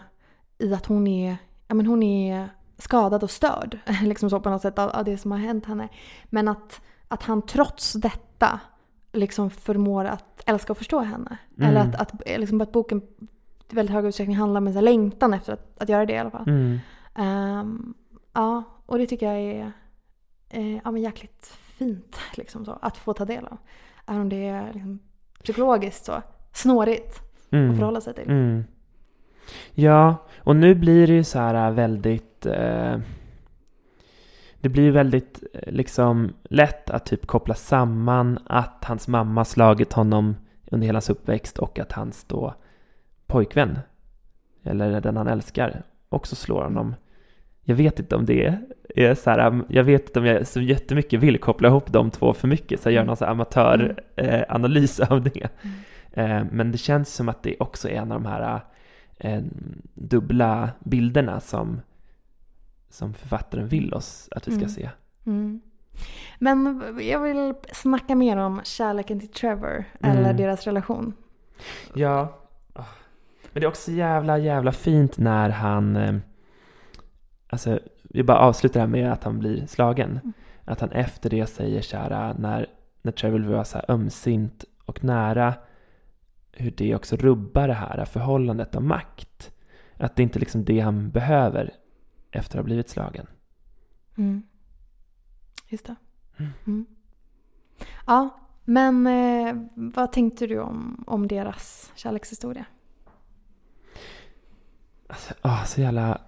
i att hon är, ja, men hon är skadad och störd. (laughs) liksom så på något sätt av, av det som har hänt henne. Men att, att han trots detta liksom förmår att älska och förstå henne. Mm. Eller att, att, liksom att boken i väldigt hög utsträckning handlar om en längtan efter att, att göra det i alla fall. Mm. Um, ja, och det tycker jag är eh, ja, men jäkligt fint liksom så, att få ta del av. Även om det är liksom, psykologiskt så snårigt mm. att förhålla sig till. Mm. Ja, och nu blir det ju så här väldigt... Eh, det blir väldigt eh, liksom lätt att typ koppla samman att hans mamma slagit honom under hela hans uppväxt och att hans då pojkvän, eller den han älskar, också slår honom. Jag vet inte om det är så här, jag vet inte om jag så jättemycket vill koppla ihop de två för mycket, så jag gör någon så amatöranalys mm. av det. Mm. Eh, men det känns som att det också är en av de här eh, dubbla bilderna som, som författaren vill oss att vi ska mm. se. Mm. Men jag vill snacka mer om kärleken till Trevor, eller mm. deras relation. Ja, men det är också jävla, jävla fint när han... Eh, alltså, vi bara avslutar här med att han blir slagen. Mm. Att han efter det säger kära när, när Trevor var så här ömsint och nära hur det också rubbar det här förhållandet av makt. Att det inte är liksom det han behöver efter att ha blivit slagen. Mm. Just det. Mm. mm. Ja, men eh, vad tänkte du om, om deras kärlekshistoria? Alltså, oh, så jävla...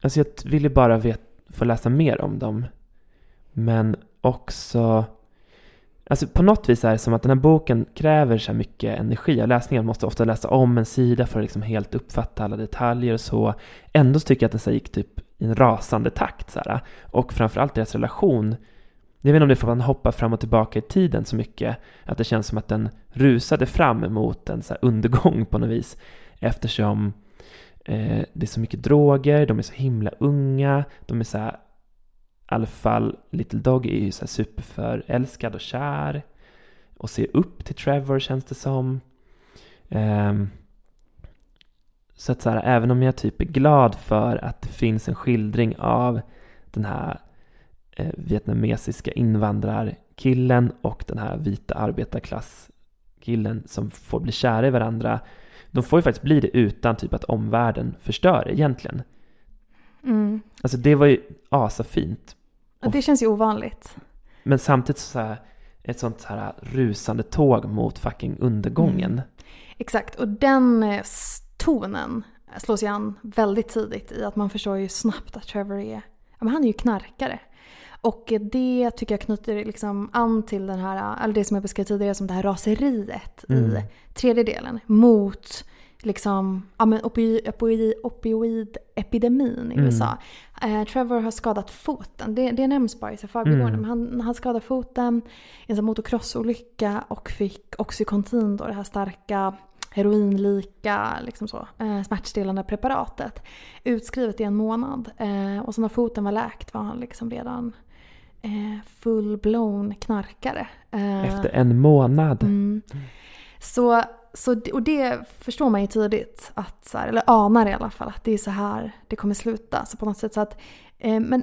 Alltså jag ville bara vet, få läsa mer om dem. Men också... Alltså på något vis är det som att den här boken kräver så här mycket energi av läsningen. Man måste ofta läsa om en sida för att liksom helt uppfatta alla detaljer och så. Ändå så tycker jag att den så gick typ i en rasande takt. Så här. Och framförallt deras relation. Jag vet inte om det är för att man hoppar fram och tillbaka i tiden så mycket. Att det känns som att den rusade fram mot en så undergång på något vis. Eftersom Eh, det är så mycket droger, de är så himla unga, de är så här, i alla fall Little Dog är ju så här superförälskad och kär och ser upp till Trevor känns det som. Eh, så att så här, även om jag typ är glad för att det finns en skildring av den här eh, vietnamesiska invandrarkillen och den här vita arbetarklasskillen som får bli kära i varandra de får ju faktiskt bli det utan typ att omvärlden förstör egentligen. Mm. Alltså det var ju asafint. Och det känns ju ovanligt. Men samtidigt så här, ett sånt här rusande tåg mot fucking undergången. Mm. Exakt, och den eh, tonen slås ju an väldigt tidigt i att man förstår ju snabbt att Trevor är, ja men han är ju knarkare. Och det tycker jag knyter liksom an till den här, eller det som jag beskrev tidigare som det här raseriet mm. i tredje delen mot liksom, ja, men opioid, opioid, opioidepidemin i mm. Eh, Trevor har skadat foten. Det, det nämns bara i förbigående. Mm. Han, han skadade foten i en motocrossolycka och fick Oxycontin, då, det här starka heroinlika liksom så, eh, smärtstillande preparatet utskrivet i en månad. Eh, och så när foten var läkt var han liksom redan eh, full-blown knarkare. Eh, Efter en månad? Mm. Så, så, och det förstår man ju tidigt, att, så här, eller anar i alla fall, att det är så här det kommer sluta. Så på något sätt så att, eh, men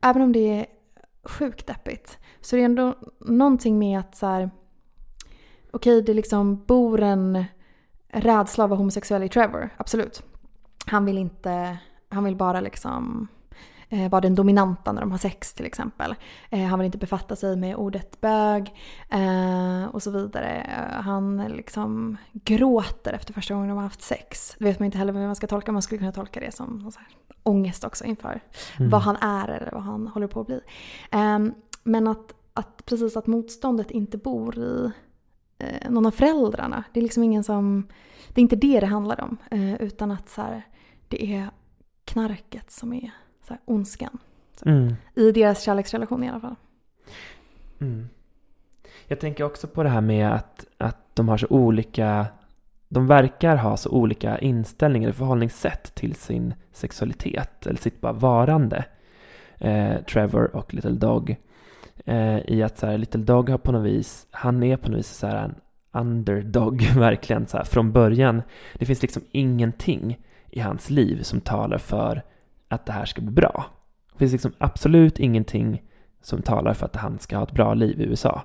även om det är sjukt deppigt så är det ändå någonting med att så här, okej det liksom bor en rädsla att vara homosexuell i Trevor, absolut. Han vill inte, han vill bara liksom vara den dominanta när de har sex till exempel. Eh, han vill inte befatta sig med ordet bög eh, och så vidare. Han liksom gråter efter första gången de har haft sex. Det vet man inte heller hur man ska tolka, man skulle kunna tolka det som någon så här ångest också inför Mm. vad han är eller vad han håller på att bli. Ehm, men att, att precis att motståndet inte bor i eh, någon av föräldrarna. Det är liksom ingen som, det är inte det det handlar om. Eh, utan att så här, det är knarket som är så här, ondskan. Mm. I deras kärleksrelation i alla fall. Mm. Jag tänker också på det här med att, att de har så olika de verkar ha så olika inställningar och förhållningssätt till sin sexualitet eller sitt bara varande. Eh, Trevor och Little Dog. Eh, I att så här, Little Dog har på något vis, han är på något vis så här en underdog (laughs) verkligen så här, från början. Det finns liksom ingenting i hans liv som talar för att det här ska bli bra. Det finns liksom absolut ingenting som talar för att han ska ha ett bra liv i USA.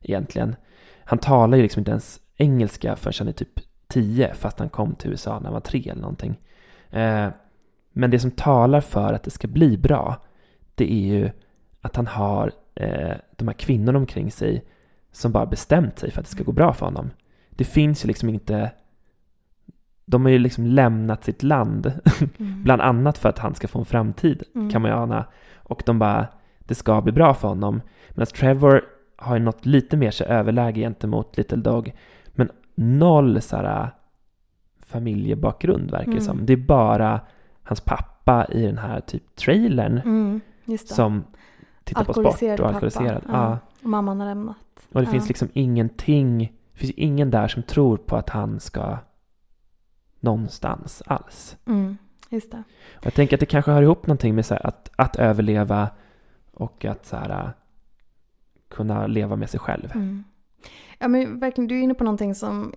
Egentligen. Han talar ju liksom inte ens engelska förrän han är typ 10 fast han kom till USA när han var tre eller någonting. Eh, men det som talar för att det ska bli bra det är ju att han har eh, de här kvinnorna omkring sig som bara bestämt sig för att det ska gå bra för honom. Det finns ju liksom inte de har ju liksom lämnat sitt land, (laughs) Mm. bland annat för att han ska få en framtid, Mm. kan man ju ana. Och de bara, det ska bli bra för honom. Medan Trevor har ju något lite mer så överläge gentemot Little Dog. Men noll så här, familjebakgrund verkar Mm. som. Det är bara hans pappa i den här typ trailern Mm, som tittar på sport och pappa. alkoholiserad. Ja. Ja. Och mamman har lämnat. Och det Ja. finns liksom ingenting, det finns ingen där som tror på att han ska någonstans alls. Mm, just det. Och jag tänker att det kanske hör ihop någonting med så att, att överleva och att så här, kunna leva med sig själv. Mm. Ja men verkligen, du är inne på någonting som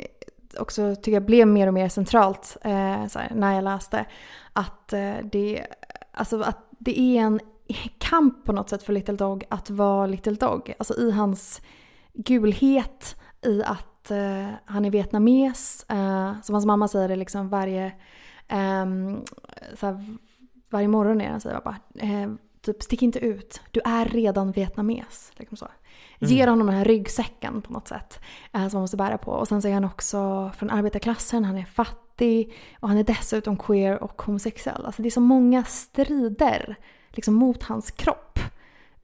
också tycker jag blev mer och mer centralt eh, här, när jag läste. Att, eh, det, alltså, att det är en kamp på något sätt för Little Dog att vara Little Dog. Alltså i hans gulhet, i att eh, han är vietnames. Eh, som hans mamma säger det liksom varje, ehm, så här, varje morgon är han säger bara eh, typ stick inte ut, du är redan vietnames. Liksom så. Ger honom den här ryggsäcken på något sätt eh, som han måste bära på. Och sen är han också från arbetarklassen, han är fattig och han är dessutom queer och homosexuell. Alltså det är så många strider liksom mot hans kropp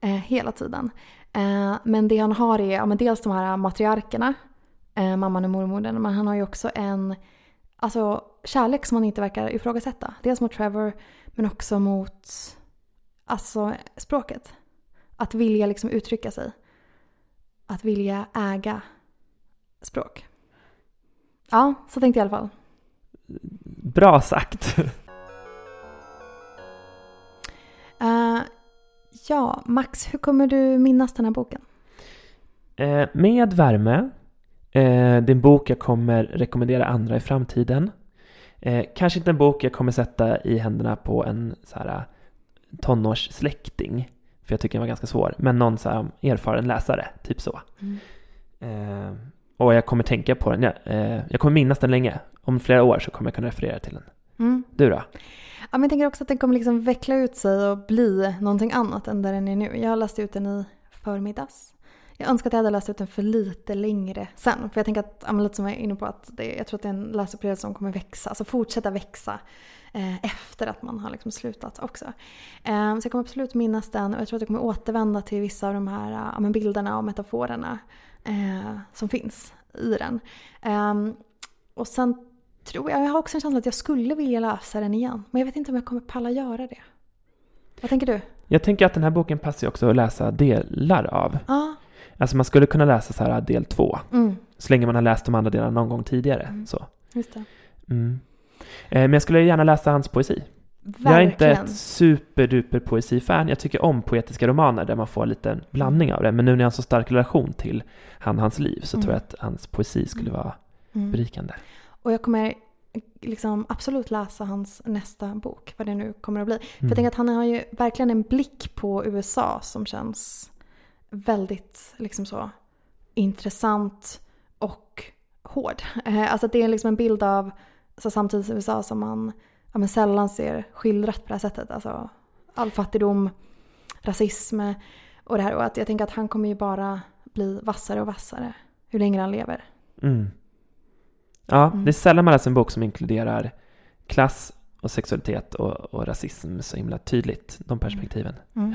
eh, hela tiden. Eh, men det han har är ja, men dels de här matriarkerna, eh, mamman och mormodern, men han har ju också en alltså, kärlek som han inte verkar ifrågasätta. Dels mot Trevor men också mot alltså, språket. Att vilja liksom uttrycka sig. Att vilja äga språk. Ja, så tänkte jag i alla fall. Bra sagt! (laughs) Eh, ja, Max, hur kommer du minnas den här boken? Eh, med värme. Eh, det är en bok jag kommer rekommendera andra i framtiden. Eh, kanske inte en bok jag kommer sätta i händerna på en så här, tonårssläkting. För jag tycker den var ganska svår. Men någon så här, erfaren läsare, typ så. Eh, och jag kommer tänka på den. Jag, eh, jag kommer minnas den länge. Om flera år så kommer jag kunna referera till den. Mm. Du då? Ja, men jag tänker också att den kommer liksom veckla ut sig och bli någonting annat än där den är nu. Jag läste ut den i förmiddags. Jag önskar att jag hade läst ut den för lite längre sen. För jag tänker att, lite som jag är inne på, att det, jag tror att det är en läsupplevelse som kommer växa, alltså fortsätta växa eh, efter att man har liksom slutat också. Eh, så jag kommer absolut minnas den och jag tror att jag kommer återvända till vissa av de här men bilderna och metaforerna eh, som finns i den. Eh, och sen tror jag, jag har också en känsla att jag skulle vilja läsa den igen. Men jag vet inte om jag kommer palla göra det. Vad tänker du? Jag tänker att den här boken passar ju också att läsa delar av. Ja. Alltså man skulle kunna läsa så här del två. Mm, Så länge man har läst de andra delarna någon gång tidigare. Mm. Så. just det. Mm. Eh, men jag skulle gärna läsa hans poesi. Jag är inte Verkligen. ett superduper poesifan. Jag tycker om poetiska romaner där man får lite en blandning av det. Men nu när jag har en så stark relation till han hans liv så Mm. tror jag att hans poesi skulle Mm. vara Mm. berikande. Och jag kommer liksom absolut läsa hans nästa bok, vad det nu kommer att bli. För Mm. jag tänker att han har ju verkligen en blick på USA som känns väldigt liksom så intressant och hård. (laughs) Eh, Alltså det är liksom en bild av alltså samtids USA som man ja, men sällan ser skildrat på det här sättet. Alltså all fattigdom, rasism och det här. Och att jag tänker att han kommer ju bara bli vassare och vassare hur länge han lever. Mm. Ja, Mm. det är sällan man läser en bok som inkluderar klass och sexualitet och, och rasism så himla tydligt, de perspektiven. Mm.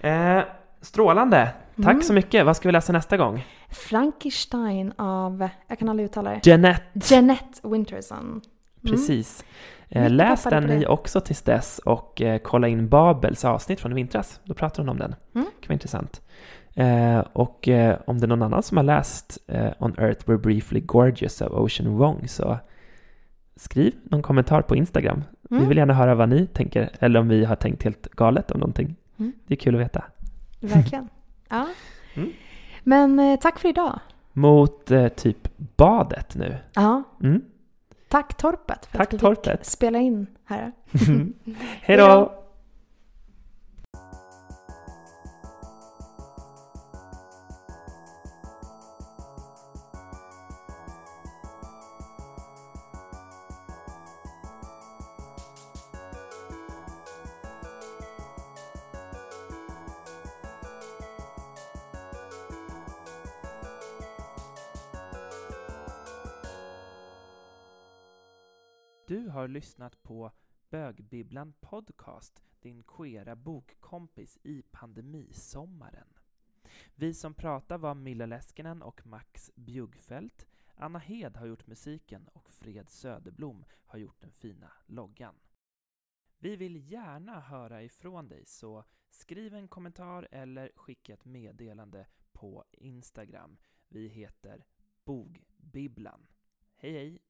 Eh, strålande! Tack Mm. så mycket. Vad ska vi läsa nästa gång? Frankenstein av, jag kan aldrig uttala det, Jeanette. Jeanette Winterson. Mm. Precis. Mycket läs den ni också tills dess och eh, kolla in Babels avsnitt från i vintras. Då pratar hon om den. Mm. Det kan vara intressant. Eh, och om det är någon annan som har läst On Earth We're Briefly Gorgeous av Ocean Wong så skriv någon kommentar på Instagram. Mm. Vi vill gärna höra vad ni tänker eller om vi har tänkt helt galet om någonting. Mm. Det är kul att veta. Verkligen. (laughs) Ja. Mm. Men eh, tack för idag. Mot eh, typ badet nu. Ja. Mm. Tack Torpet för Tack, att du Torpet. fick spela in här. (laughs) (laughs) Hej då! Har lyssnat på Bögbibblan Podcast, din queera bokkompis i pandemisommaren. Vi som pratar var Milla Leskinen och Max Bjuggfeldt. Anna Hed har gjort musiken och Fred Söderblom har gjort den fina loggan. Vi vill gärna höra ifrån dig, så skriv en kommentar eller skicka ett meddelande på Instagram. Vi heter Bogbibblan. Hej hej!